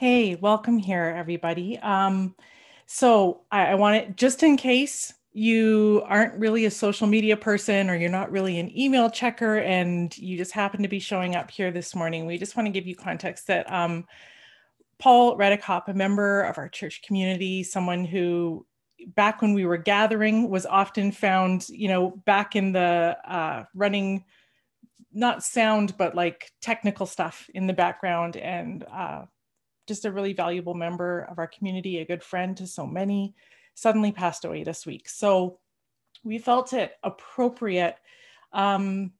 Hey, welcome here, everybody. Um, so I, I want it just in case you aren't really a social media person or you're not really an email checker and you just happen to be showing up here this morning, we just want to give you context that um, Paul Redekopp, a member of our church community, someone who back when we were gathering was often found, you know, back in the uh, running, not sound, but like technical stuff in the background and uh, just a really valuable member of our community, a good friend to so many, suddenly passed away this week. So we felt it appropriate um,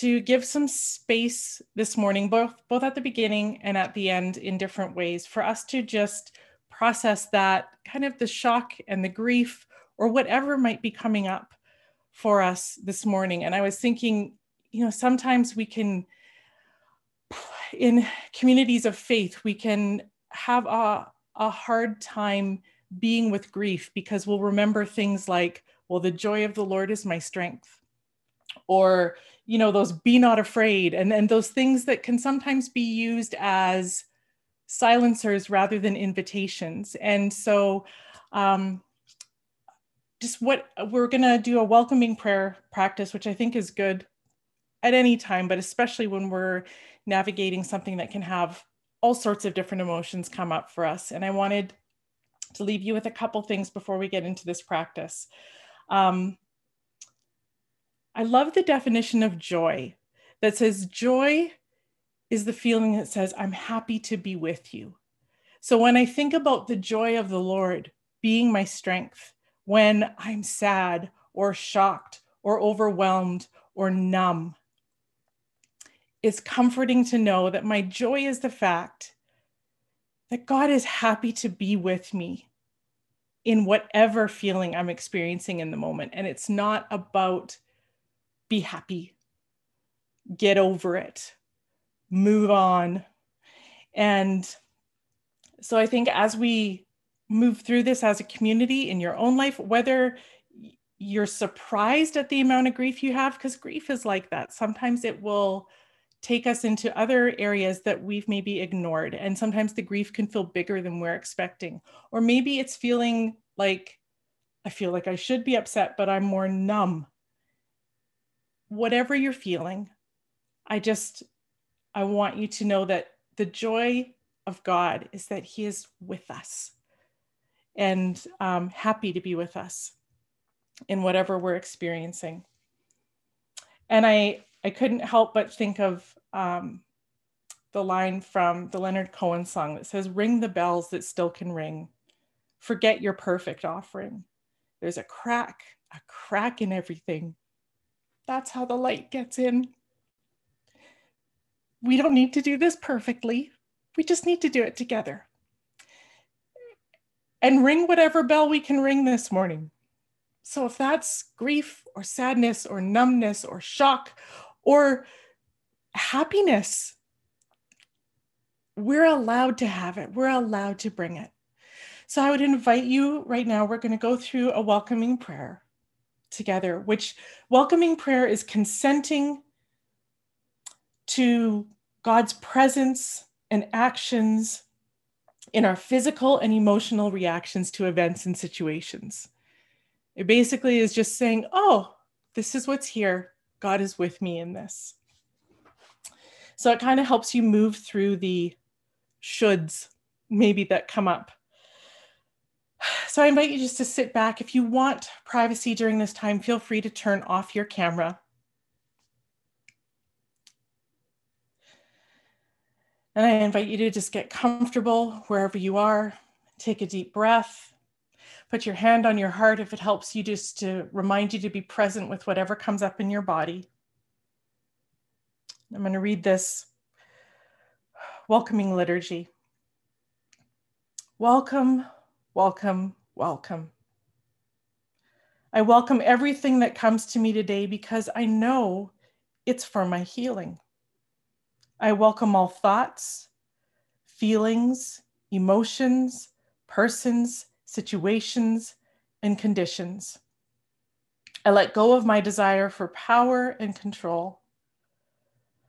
to give some space this morning, both, both at the beginning and at the end in different ways, for us to just process that kind of the shock and the grief or whatever might be coming up for us this morning. And I was thinking, you know, sometimes we can in communities of faith, we can have a, a hard time being with grief because we'll remember things like, well, the joy of the Lord is my strength. Or, you know, those be not afraid, and, and those things that can sometimes be used as silencers rather than invitations. And so, um, just what we're going to do a welcoming prayer practice, which I think is good at any time, but especially when we're navigating something that can have all sorts of different emotions come up for us. And I wanted to leave you with a couple things before we get into this practice. Um, I love the definition of joy that says joy is the feeling that says, I'm happy to be with you. So when I think about the joy of the Lord being my strength, when I'm sad or shocked or overwhelmed or numb, it's comforting to know that my joy is the fact that God is happy to be with me in whatever feeling I'm experiencing in the moment. And it's not about be happy, get over it, move on. And so I think as we move through this as a community in your own life, whether you're surprised at the amount of grief you have, because grief is like that. Sometimes it will take us into other areas that we've maybe ignored. And sometimes the grief can feel bigger than we're expecting. Or maybe it's feeling like, I feel like I should be upset, but I'm more numb. Whatever you're feeling, I just, I want you to know that the joy of God is that He is with us and um, happy to be with us in whatever we're experiencing. And I, I couldn't help but think of um, the line from the Leonard Cohen song that says, Ring the bells that still can ring. Forget your perfect offering. There's a crack, a crack in everything. That's how the light gets in. We don't need to do this perfectly. We just need to do it together. And ring whatever bell we can ring this morning. So if that's grief or sadness or numbness or shock or happiness. We're allowed to have it, we're allowed to bring it. So I would invite you right now, we're going to go through a welcoming prayer together, which welcoming prayer is consenting to God's presence and actions in our physical and emotional reactions to events and situations. It basically is just saying, oh, this is what's here. God is with me in this. So it kind of helps you move through the shoulds maybe that come up. So I invite you just to sit back. If you want privacy during this time, feel free to turn off your camera. And I invite you to just get comfortable wherever you are. Take a deep breath. Put your hand on your heart if it helps you just to remind you to be present with whatever comes up in your body. I'm going to read this welcoming liturgy. Welcome, welcome, welcome. I welcome everything that comes to me today because I know it's for my healing. I welcome all thoughts, feelings, emotions, persons, situations, and conditions. I let go of my desire for power and control.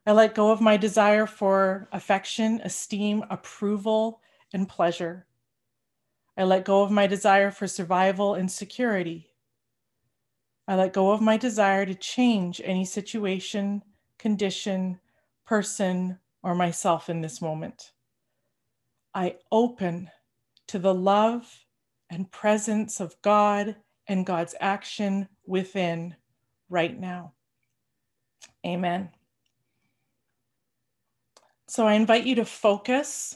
I let go of my desire for affection, esteem, approval, and pleasure. I let go of my desire for survival and security. I let go of my desire to change any situation, condition, person, or myself in this moment. I open to the love and presence of God and God's action within right now. Amen. So I invite you to focus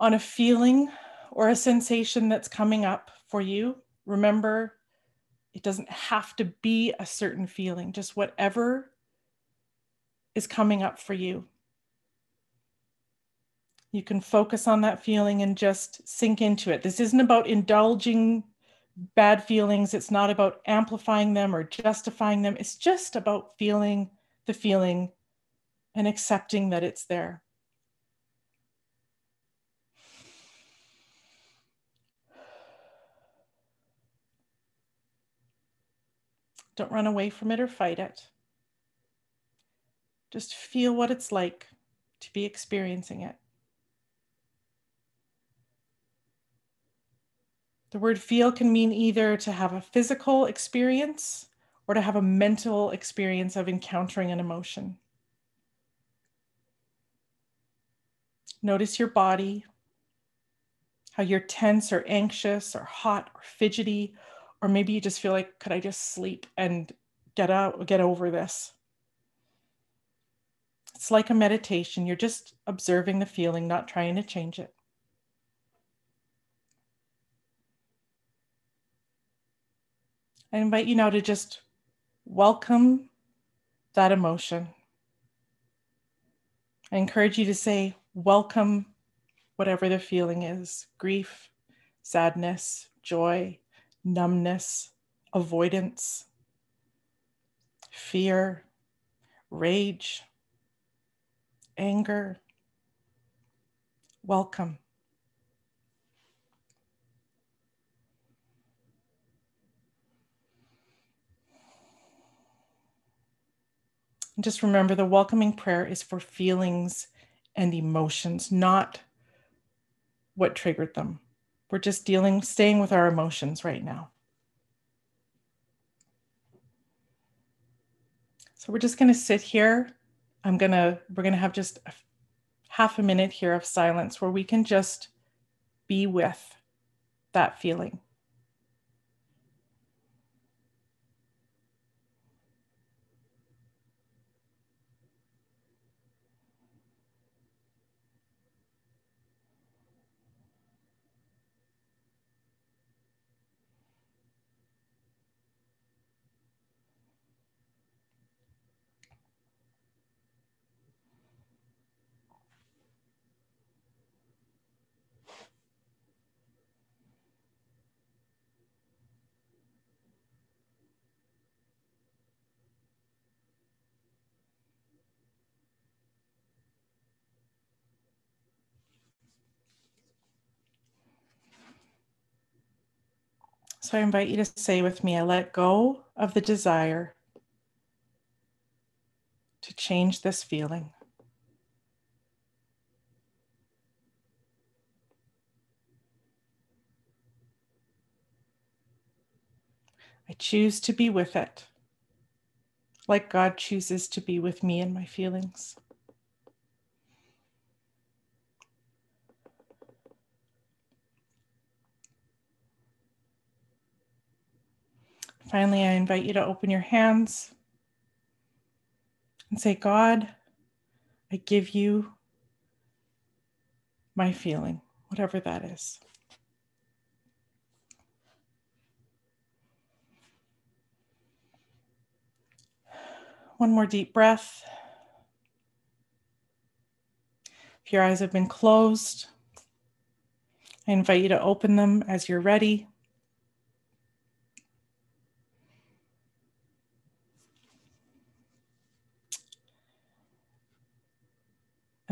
on a feeling or a sensation that's coming up for you. Remember, it doesn't have to be a certain feeling, just whatever is coming up for you. You can focus on that feeling and just sink into it. This isn't about indulging bad feelings, it's not about amplifying them or justifying them. It's just about feeling the feeling and accepting that it's there. Don't run away from it or fight it. Just feel what it's like to be experiencing it. The word feel can mean either to have a physical experience or to have a mental experience of encountering an emotion. Notice your body, how you're tense or anxious or hot or fidgety, or maybe you just feel like, could I just sleep and get out, get over this? It's like a meditation. You're just observing the feeling, not trying to change it. I invite you now to just welcome that emotion. I encourage you to say, welcome whatever the feeling is grief, sadness, joy, numbness, avoidance, fear, rage, anger. Welcome. And just remember the welcoming prayer is for feelings and emotions, not what triggered them. We're just dealing, staying with our emotions right now. So we're just going to sit here. I'm going to, we're going to have just a, half a minute here of silence where we can just be with that feeling. So I invite you to say with me I let go of the desire to change this feeling. I choose to be with it, like God chooses to be with me and my feelings. Finally, I invite you to open your hands and say, God, I give you my feeling, whatever that is. One more deep breath. If your eyes have been closed, I invite you to open them as you're ready.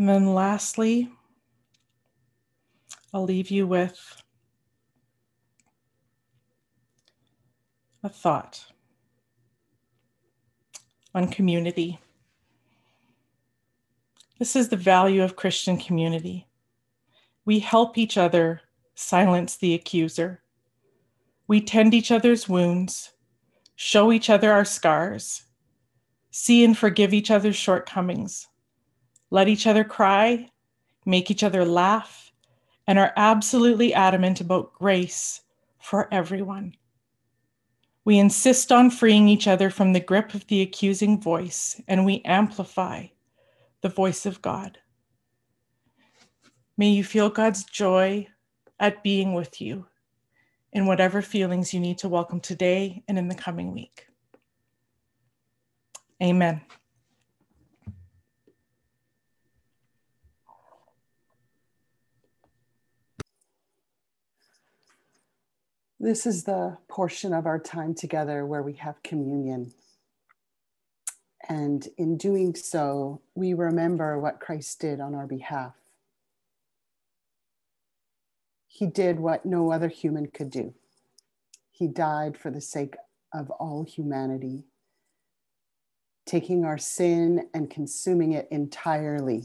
And then lastly, I'll leave you with a thought on community. This is the value of Christian community. We help each other silence the accuser. We tend each other's wounds, show each other our scars, see and forgive each other's shortcomings, let each other cry, make each other laugh, and are absolutely adamant about grace for everyone. We insist on freeing each other from the grip of the accusing voice, and we amplify the voice of God. May you feel God's joy at being with you in whatever feelings you need to welcome today and in the coming week. Amen. This is the portion of our time together where we have communion. And in doing so, we remember what Christ did on our behalf. He did what no other human could do. He died for the sake of all humanity, taking our sin and consuming it entirely,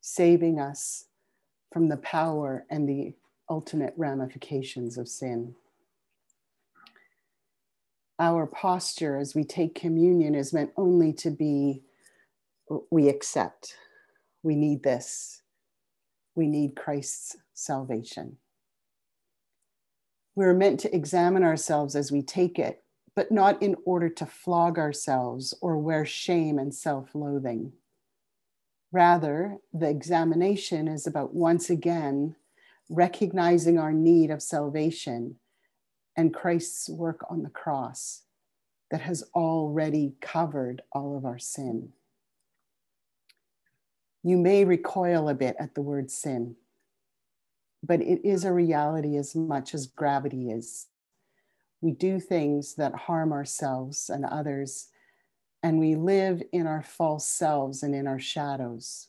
saving us from the power and the ultimate ramifications of sin our posture as we take communion is meant only to be we accept, we need this, we need Christ's salvation. We're meant to examine ourselves as we take it, but not in order to flog ourselves or wear shame and self loathing. Rather, the examination is about once again recognizing our need of salvation and Christ's work on the cross that has already covered all of our sin. You may recoil a bit at the word sin, but it is a reality as much as gravity is. We do things that harm ourselves and others, and we live in our false selves and in our shadows.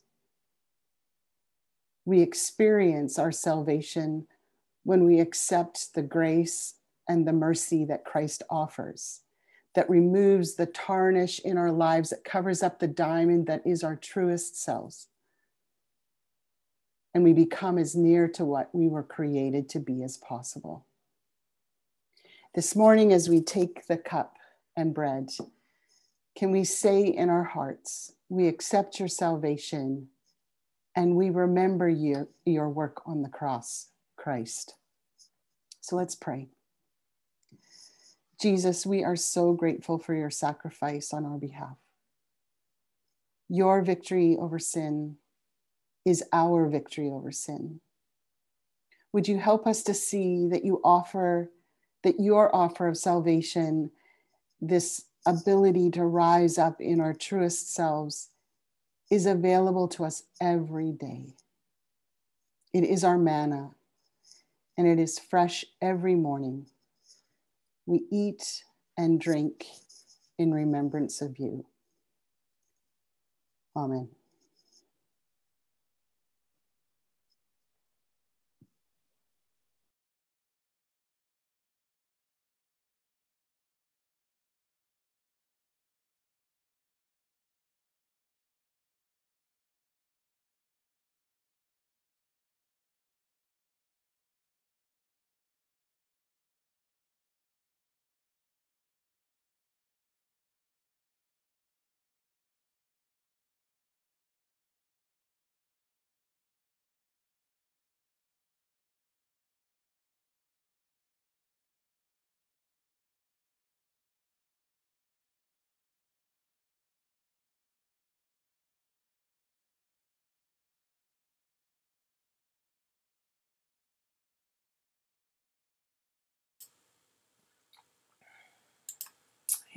We experience our salvation when we accept the grace and the mercy that Christ offers, that removes the tarnish in our lives, that covers up the diamond that is our truest selves. And we become as near to what we were created to be as possible. This morning, as we take the cup and bread, can we say in our hearts, We accept your salvation and we remember your, your work on the cross, Christ. So let's pray. Jesus, we are so grateful for your sacrifice on our behalf. Your victory over sin is our victory over sin. Would you help us to see that you offer, that your offer of salvation, this ability to rise up in our truest selves, is available to us every day. It is our manna, and it is fresh every morning we eat and drink in remembrance of you. Amen.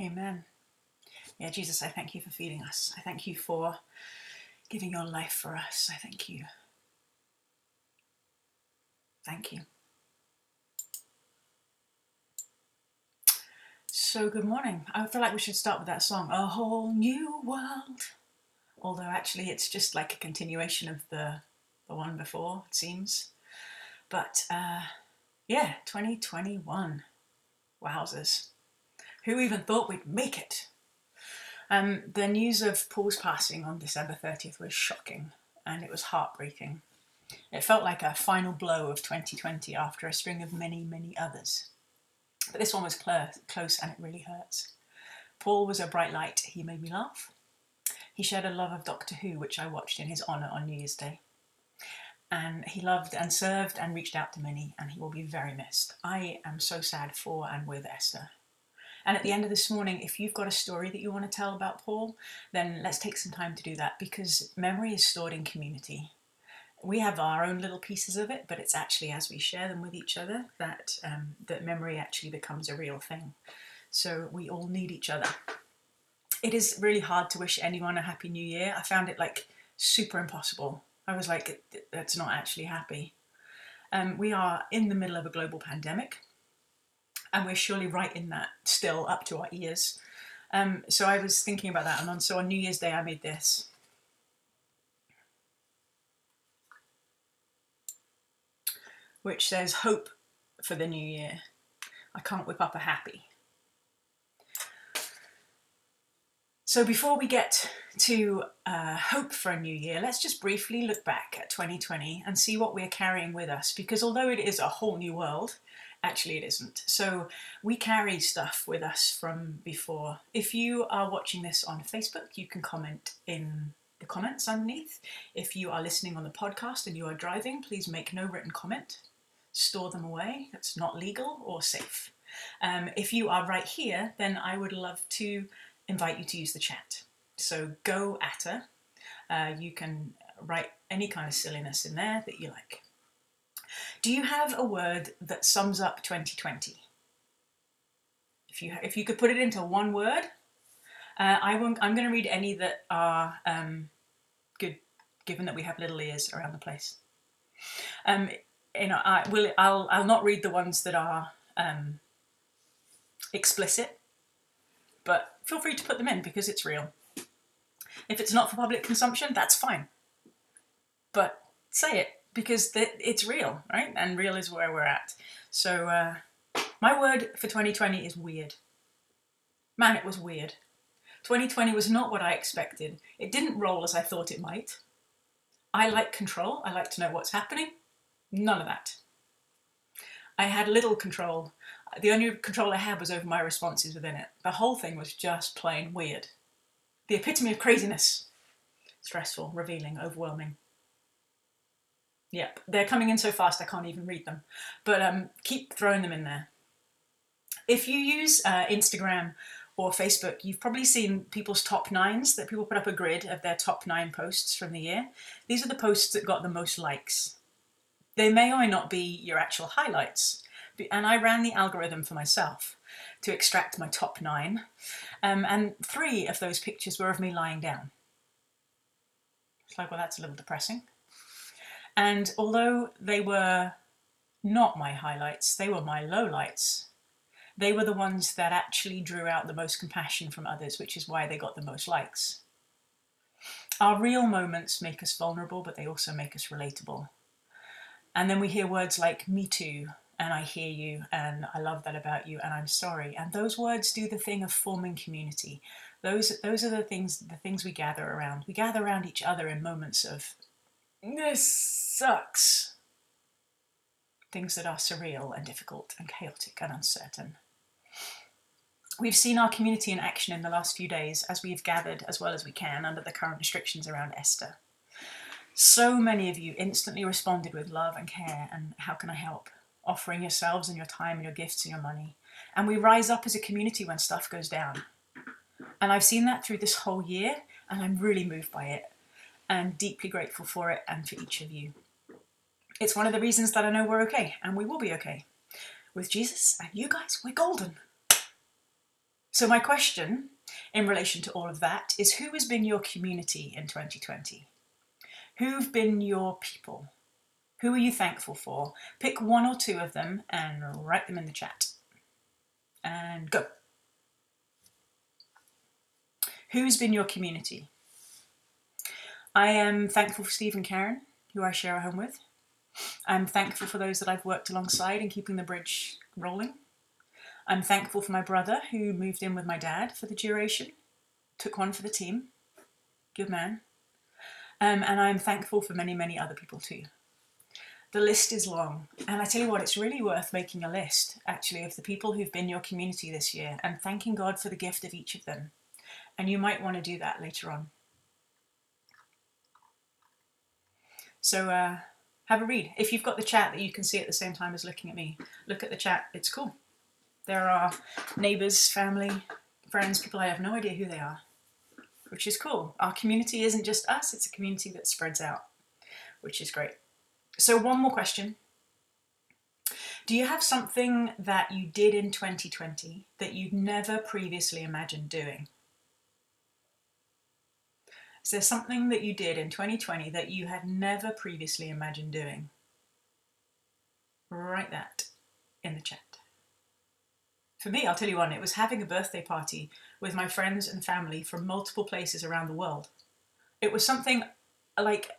Amen. Yeah, Jesus, I thank you for feeding us. I thank you for giving your life for us. I thank you. Thank you. So, good morning. I feel like we should start with that song, A Whole New World. Although, actually, it's just like a continuation of the, the one before, it seems. But uh, yeah, 2021. Wowzers. Who even thought we'd make it? Um, the news of Paul's passing on December 30th was shocking and it was heartbreaking. It felt like a final blow of 2020 after a string of many, many others. But this one was cl- close and it really hurts. Paul was a bright light. He made me laugh. He shared a love of Doctor Who, which I watched in his honour on New Year's Day. And he loved and served and reached out to many, and he will be very missed. I am so sad for and with Esther. And at the end of this morning, if you've got a story that you want to tell about Paul, then let's take some time to do that because memory is stored in community. We have our own little pieces of it, but it's actually as we share them with each other that um, that memory actually becomes a real thing. So we all need each other. It is really hard to wish anyone a happy new year. I found it like super impossible. I was like, that's not actually happy. Um, we are in the middle of a global pandemic and we're surely right in that still up to our ears. Um, so I was thinking about that, and on so on New Year's Day I made this. Which says hope for the new year. I can't whip up a happy. So before we get to uh, hope for a new year, let's just briefly look back at 2020 and see what we're carrying with us. Because although it is a whole new world, Actually, it isn't. So we carry stuff with us from before. If you are watching this on Facebook, you can comment in the comments underneath. If you are listening on the podcast and you are driving, please make no written comment. Store them away. That's not legal or safe. Um, if you are right here, then I would love to invite you to use the chat. So go at her. Uh, you can write any kind of silliness in there that you like. Do you have a word that sums up 2020? If you if you could put it into one word, uh, I won't. I'm going to read any that are um, good, given that we have little ears around the place. Um, you know, I will. I'll. I'll not read the ones that are um, explicit, but feel free to put them in because it's real. If it's not for public consumption, that's fine. But say it because it's real, right? And real is where we're at. So uh, my word for 2020 is weird. Man, it was weird. 2020 was not what I expected. It didn't roll as I thought it might. I like control. I like to know what's happening. None of that. I had little control. The only control I had was over my responses within it. The whole thing was just plain weird. The epitome of craziness. Stressful, revealing, overwhelming. Yep, they're coming in so fast I can't even read them. But um, keep throwing them in there. If you use uh, Instagram or Facebook, you've probably seen people's top nines that people put up a grid of their top nine posts from the year. These are the posts that got the most likes. They may or may not be your actual highlights. And I ran the algorithm for myself to extract my top nine. Um, and three of those pictures were of me lying down. It's like, well, that's a little depressing. And although they were not my highlights, they were my lowlights. They were the ones that actually drew out the most compassion from others, which is why they got the most likes. Our real moments make us vulnerable, but they also make us relatable. And then we hear words like me too, and I hear you, and I love that about you, and I'm sorry. And those words do the thing of forming community. Those, those are the things, the things we gather around. We gather around each other in moments of this sucks. Things that are surreal and difficult and chaotic and uncertain. We've seen our community in action in the last few days as we've gathered as well as we can under the current restrictions around Esther. So many of you instantly responded with love and care and how can I help? Offering yourselves and your time and your gifts and your money. And we rise up as a community when stuff goes down. And I've seen that through this whole year and I'm really moved by it and deeply grateful for it and for each of you. It's one of the reasons that I know we're okay and we will be okay. With Jesus and you guys, we're golden. So, my question in relation to all of that is who has been your community in 2020? Who've been your people? Who are you thankful for? Pick one or two of them and write them in the chat. And go. Who's been your community? I am thankful for Steve and Karen, who I share a home with. I'm thankful for those that I've worked alongside in keeping the bridge rolling. I'm thankful for my brother, who moved in with my dad for the duration. took one for the team. Good man. Um, and I'm thankful for many, many other people too. The list is long, and I tell you what, it's really worth making a list actually of the people who've been your community this year and thanking God for the gift of each of them. And you might want to do that later on. So uh, have a read. If you've got the chat that you can see at the same time as looking at me, look at the chat. It's cool. There are neighbours, family, friends, people I have no idea who they are, which is cool. Our community isn't just us, it's a community that spreads out, which is great. So, one more question. Do you have something that you did in 2020 that you'd never previously imagined doing? Is there something that you did in 2020 that you had never previously imagined doing? Write that in the chat. For me, I'll tell you one, it was having a birthday party with my friends and family from multiple places around the world. It was something like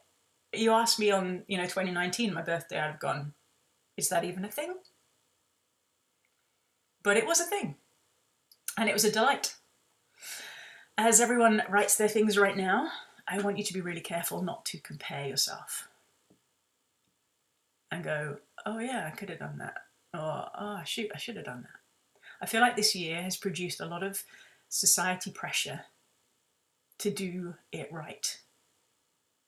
you asked me on, you know, 2019, my birthday, I'd have gone, is that even a thing? But it was a thing. And it was a delight as everyone writes their things right now, I want you to be really careful not to compare yourself and go, oh yeah, I could have done that. Or, oh shoot, I should have done that. I feel like this year has produced a lot of society pressure to do it right,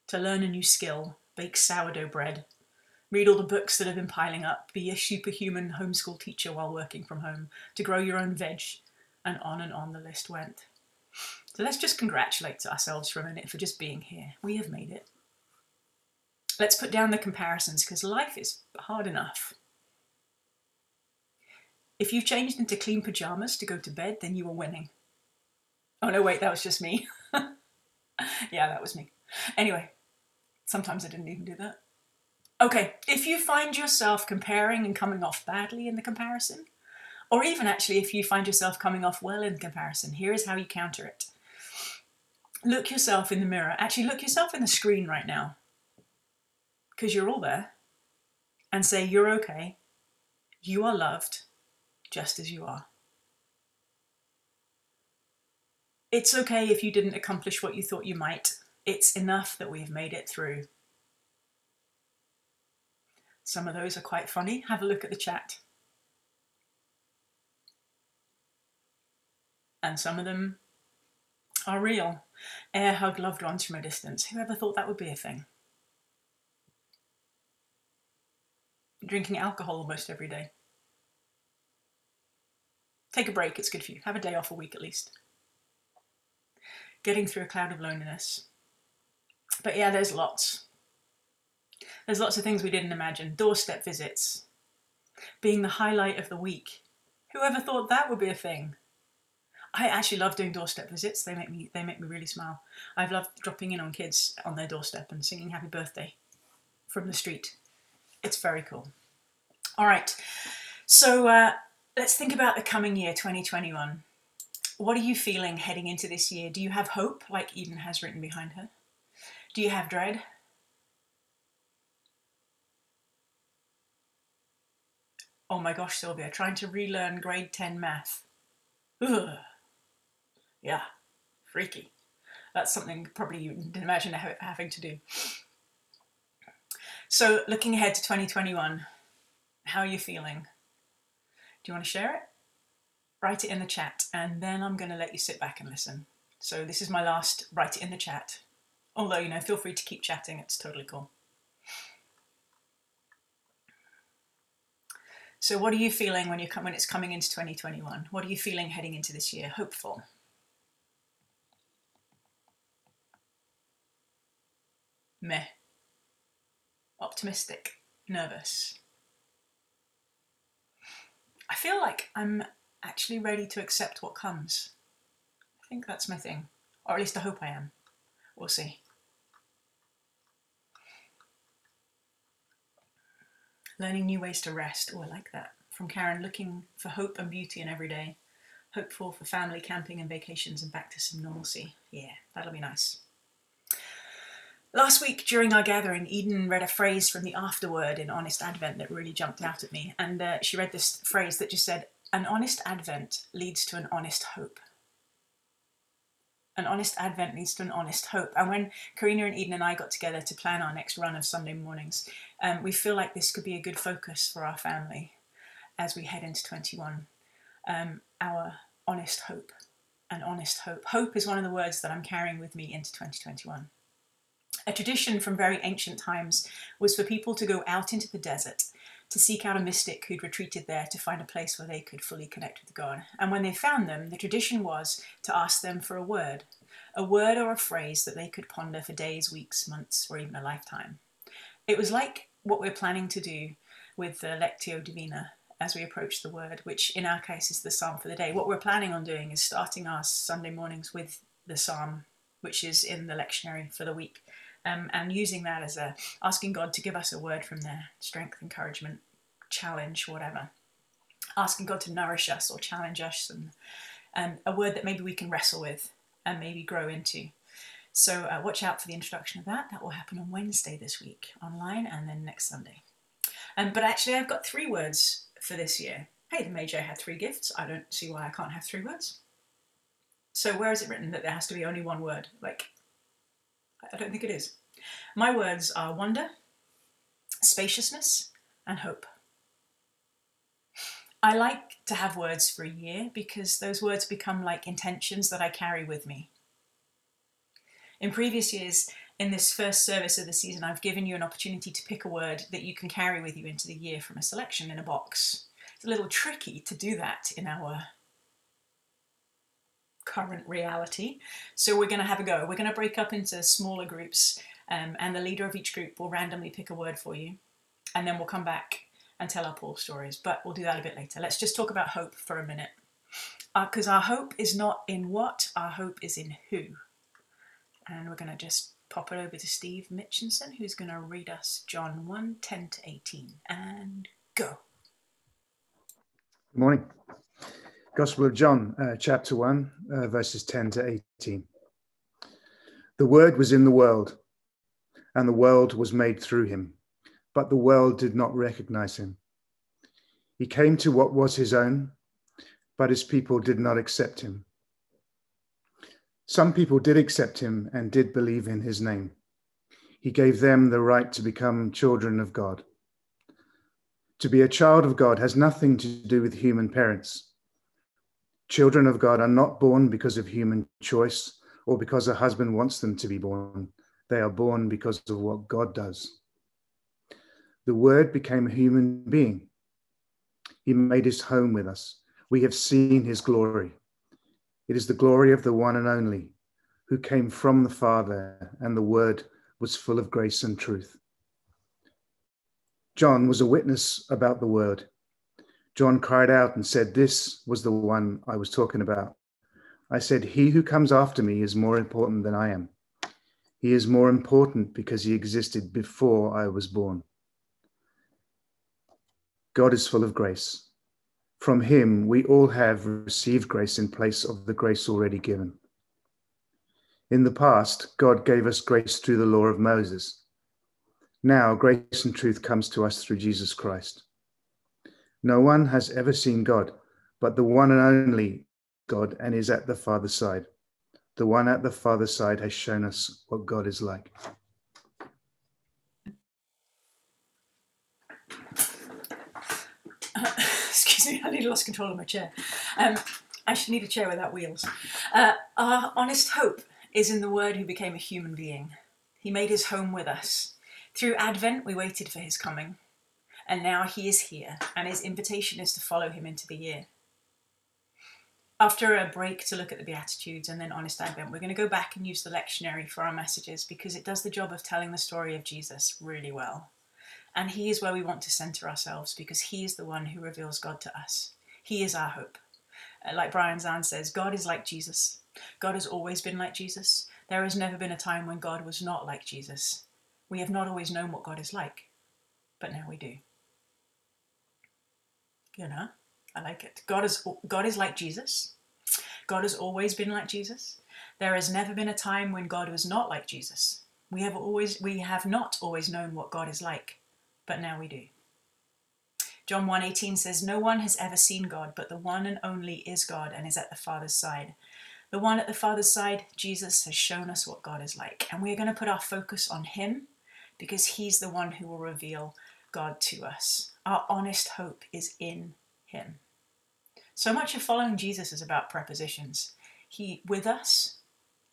to learn a new skill, bake sourdough bread, read all the books that have been piling up, be a superhuman homeschool teacher while working from home, to grow your own veg, and on and on the list went. So let's just congratulate ourselves for a minute for just being here. We have made it. Let's put down the comparisons because life is hard enough. If you've changed into clean pajamas to go to bed, then you were winning. Oh no, wait, that was just me. yeah, that was me. Anyway, sometimes I didn't even do that. Okay, if you find yourself comparing and coming off badly in the comparison, or even actually if you find yourself coming off well in comparison, here is how you counter it look yourself in the mirror. Actually, look yourself in the screen right now because you're all there and say, You're okay. You are loved just as you are. It's okay if you didn't accomplish what you thought you might. It's enough that we've made it through. Some of those are quite funny. Have a look at the chat. And some of them are real. Air hug loved ones from a distance. Whoever thought that would be a thing? Drinking alcohol almost every day. Take a break, it's good for you. Have a day off a week at least. Getting through a cloud of loneliness. But yeah, there's lots. There's lots of things we didn't imagine. Doorstep visits. Being the highlight of the week. Whoever thought that would be a thing? I actually love doing doorstep visits. They make me they make me really smile. I've loved dropping in on kids on their doorstep and singing happy birthday from the street. It's very cool. All right, so uh, let's think about the coming year, 2021. What are you feeling heading into this year? Do you have hope, like Eden has written behind her? Do you have dread? Oh my gosh, Sylvia, trying to relearn grade 10 math. Ugh. Yeah, freaky. That's something probably you didn't imagine having to do. So, looking ahead to 2021, how are you feeling? Do you want to share it? Write it in the chat, and then I'm going to let you sit back and listen. So, this is my last write it in the chat. Although, you know, feel free to keep chatting, it's totally cool. So, what are you feeling when you come when it's coming into 2021? What are you feeling heading into this year? Hopeful, meh, optimistic, nervous. I feel like I'm actually ready to accept what comes. I think that's my thing, or at least I hope I am. We'll see. Learning new ways to rest. Oh, I like that. From Karen, looking for hope and beauty in every day. Hopeful for family, camping, and vacations, and back to some normalcy. Yeah, that'll be nice. Last week during our gathering, Eden read a phrase from the afterword in Honest Advent that really jumped out at me. And uh, she read this phrase that just said, An honest Advent leads to an honest hope. An honest Advent leads to an honest hope. And when Karina and Eden and I got together to plan our next run of Sunday mornings, um, we feel like this could be a good focus for our family as we head into 21. Um, our honest hope. An honest hope. Hope is one of the words that I'm carrying with me into 2021. A tradition from very ancient times was for people to go out into the desert to seek out a mystic who'd retreated there to find a place where they could fully connect with God. And when they found them, the tradition was to ask them for a word, a word or a phrase that they could ponder for days, weeks, months, or even a lifetime. It was like what we're planning to do with the Lectio Divina as we approach the word, which in our case is the psalm for the day. What we're planning on doing is starting our Sunday mornings with the psalm, which is in the lectionary for the week um, and using that as a asking God to give us a word from there strength, encouragement, challenge, whatever. Asking God to nourish us or challenge us, and um, a word that maybe we can wrestle with and maybe grow into. So uh, watch out for the introduction of that. That will happen on Wednesday this week online and then next Sunday. Um, but actually, I've got three words for this year. Hey, the Magi had three gifts. I don't see why I can't have three words. So where is it written that there has to be only one word? Like I don't think it is. My words are wonder, spaciousness, and hope. I like to have words for a year because those words become like intentions that I carry with me. In previous years, in this first service of the season, I've given you an opportunity to pick a word that you can carry with you into the year from a selection in a box. It's a little tricky to do that in our current reality. So we're going to have a go. We're going to break up into smaller groups, um, and the leader of each group will randomly pick a word for you, and then we'll come back and tell our Paul stories. But we'll do that a bit later. Let's just talk about hope for a minute, because uh, our hope is not in what, our hope is in who. And we're going to just pop it over to Steve Mitchinson, who's going to read us John 1 10 to 18. And go. Good morning. Gospel of John, uh, chapter 1, uh, verses 10 to 18. The Word was in the world, and the world was made through him, but the world did not recognize him. He came to what was his own, but his people did not accept him. Some people did accept him and did believe in his name. He gave them the right to become children of God. To be a child of God has nothing to do with human parents Children of God are not born because of human choice or because a husband wants them to be born. They are born because of what God does. The Word became a human being. He made his home with us. We have seen his glory. It is the glory of the one and only who came from the Father, and the Word was full of grace and truth. John was a witness about the Word. John cried out and said, This was the one I was talking about. I said, He who comes after me is more important than I am. He is more important because he existed before I was born. God is full of grace. From him, we all have received grace in place of the grace already given. In the past, God gave us grace through the law of Moses. Now, grace and truth comes to us through Jesus Christ. No one has ever seen God, but the one and only God and is at the Father's side. The one at the Father's side has shown us what God is like. excuse me, I nearly lost control of my chair. Um, I should need a chair without wheels. Uh, our honest hope is in the Word who became a human being. He made his home with us. Through Advent, we waited for his coming and now he is here, and his invitation is to follow him into the year. After a break to look at the Beatitudes and then Honest Advent, we're going to go back and use the lectionary for our messages because it does the job of telling the story of Jesus really well. And he is where we want to center ourselves because he is the one who reveals God to us. He is our hope. Uh, like Brian Zahnd says, God is like Jesus. God has always been like Jesus. There has never been a time when God was not like Jesus. We have not always known what God is like, but now we do. You know, I like it. God is God is like Jesus. God has always been like Jesus. There has never been a time when God was not like Jesus. We have always we have not always known what God is like, but now we do. John 1:18 says no one has ever seen God, but the one and only is God and is at the Father's side. The one at the Father's side, Jesus, has shown us what God is like. And we're going to put our focus on Him because He's the one who will reveal God to us. Our honest hope is in Him. So much of following Jesus is about prepositions. He with us,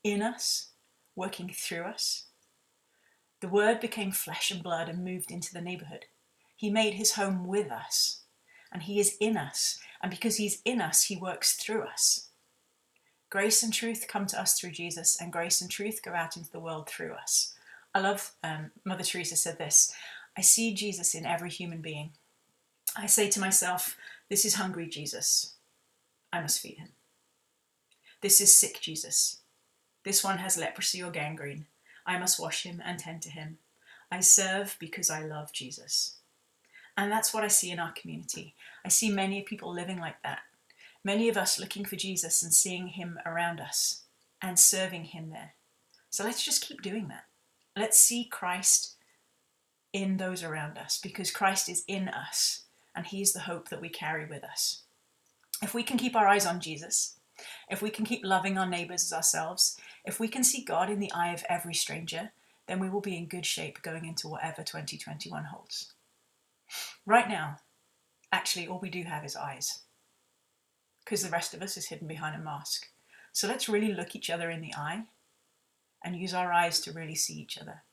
in us, working through us. The Word became flesh and blood and moved into the neighborhood. He made his home with us, and he is in us. And because he's in us, he works through us. Grace and truth come to us through Jesus, and grace and truth go out into the world through us. I love, um, Mother Teresa said this I see Jesus in every human being. I say to myself, This is hungry Jesus. I must feed him. This is sick Jesus. This one has leprosy or gangrene. I must wash him and tend to him. I serve because I love Jesus. And that's what I see in our community. I see many people living like that. Many of us looking for Jesus and seeing him around us and serving him there. So let's just keep doing that. Let's see Christ in those around us because Christ is in us and he is the hope that we carry with us. If we can keep our eyes on Jesus, if we can keep loving our neighbors as ourselves, if we can see God in the eye of every stranger, then we will be in good shape going into whatever 2021 holds. Right now, actually, all we do have is eyes, because the rest of us is hidden behind a mask. So let's really look each other in the eye and use our eyes to really see each other.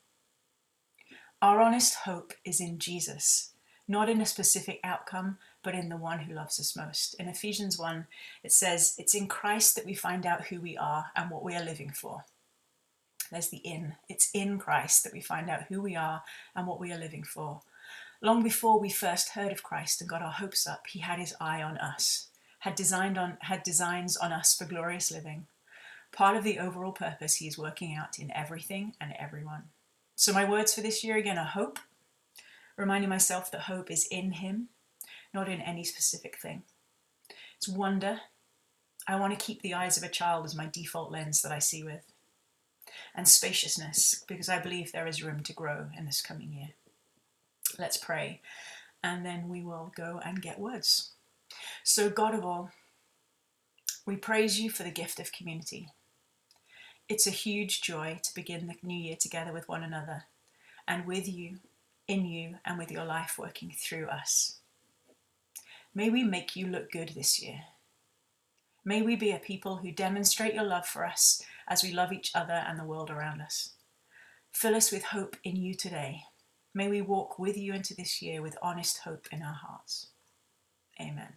Our honest hope is in Jesus, not in a specific outcome, but in the one who loves us most. In Ephesians 1, it says, It's in Christ that we find out who we are and what we are living for. There's the in. It's in Christ that we find out who we are and what we are living for. Long before we first heard of Christ and got our hopes up, he had his eye on us, had designed on had designs on us for glorious living. Part of the overall purpose he is working out in everything and everyone. So my words for this year again are hope, reminding myself that hope is in him not in any specific thing. It's wonder. I want to keep the eyes of a child as my default lens that I see with. And spaciousness, because I believe there is room to grow in this coming year. Let's pray, and then we will go and get words. So, God of all, we praise you for the gift of community. It's a huge joy to begin the new year together with one another and with you, in you, and with your life working through us. May we make you look good this year. May we be a people who demonstrate your love for us as we love each other and the world around us. Fill us with hope in you today. May we walk with you into this year with honest hope in our hearts. Amen.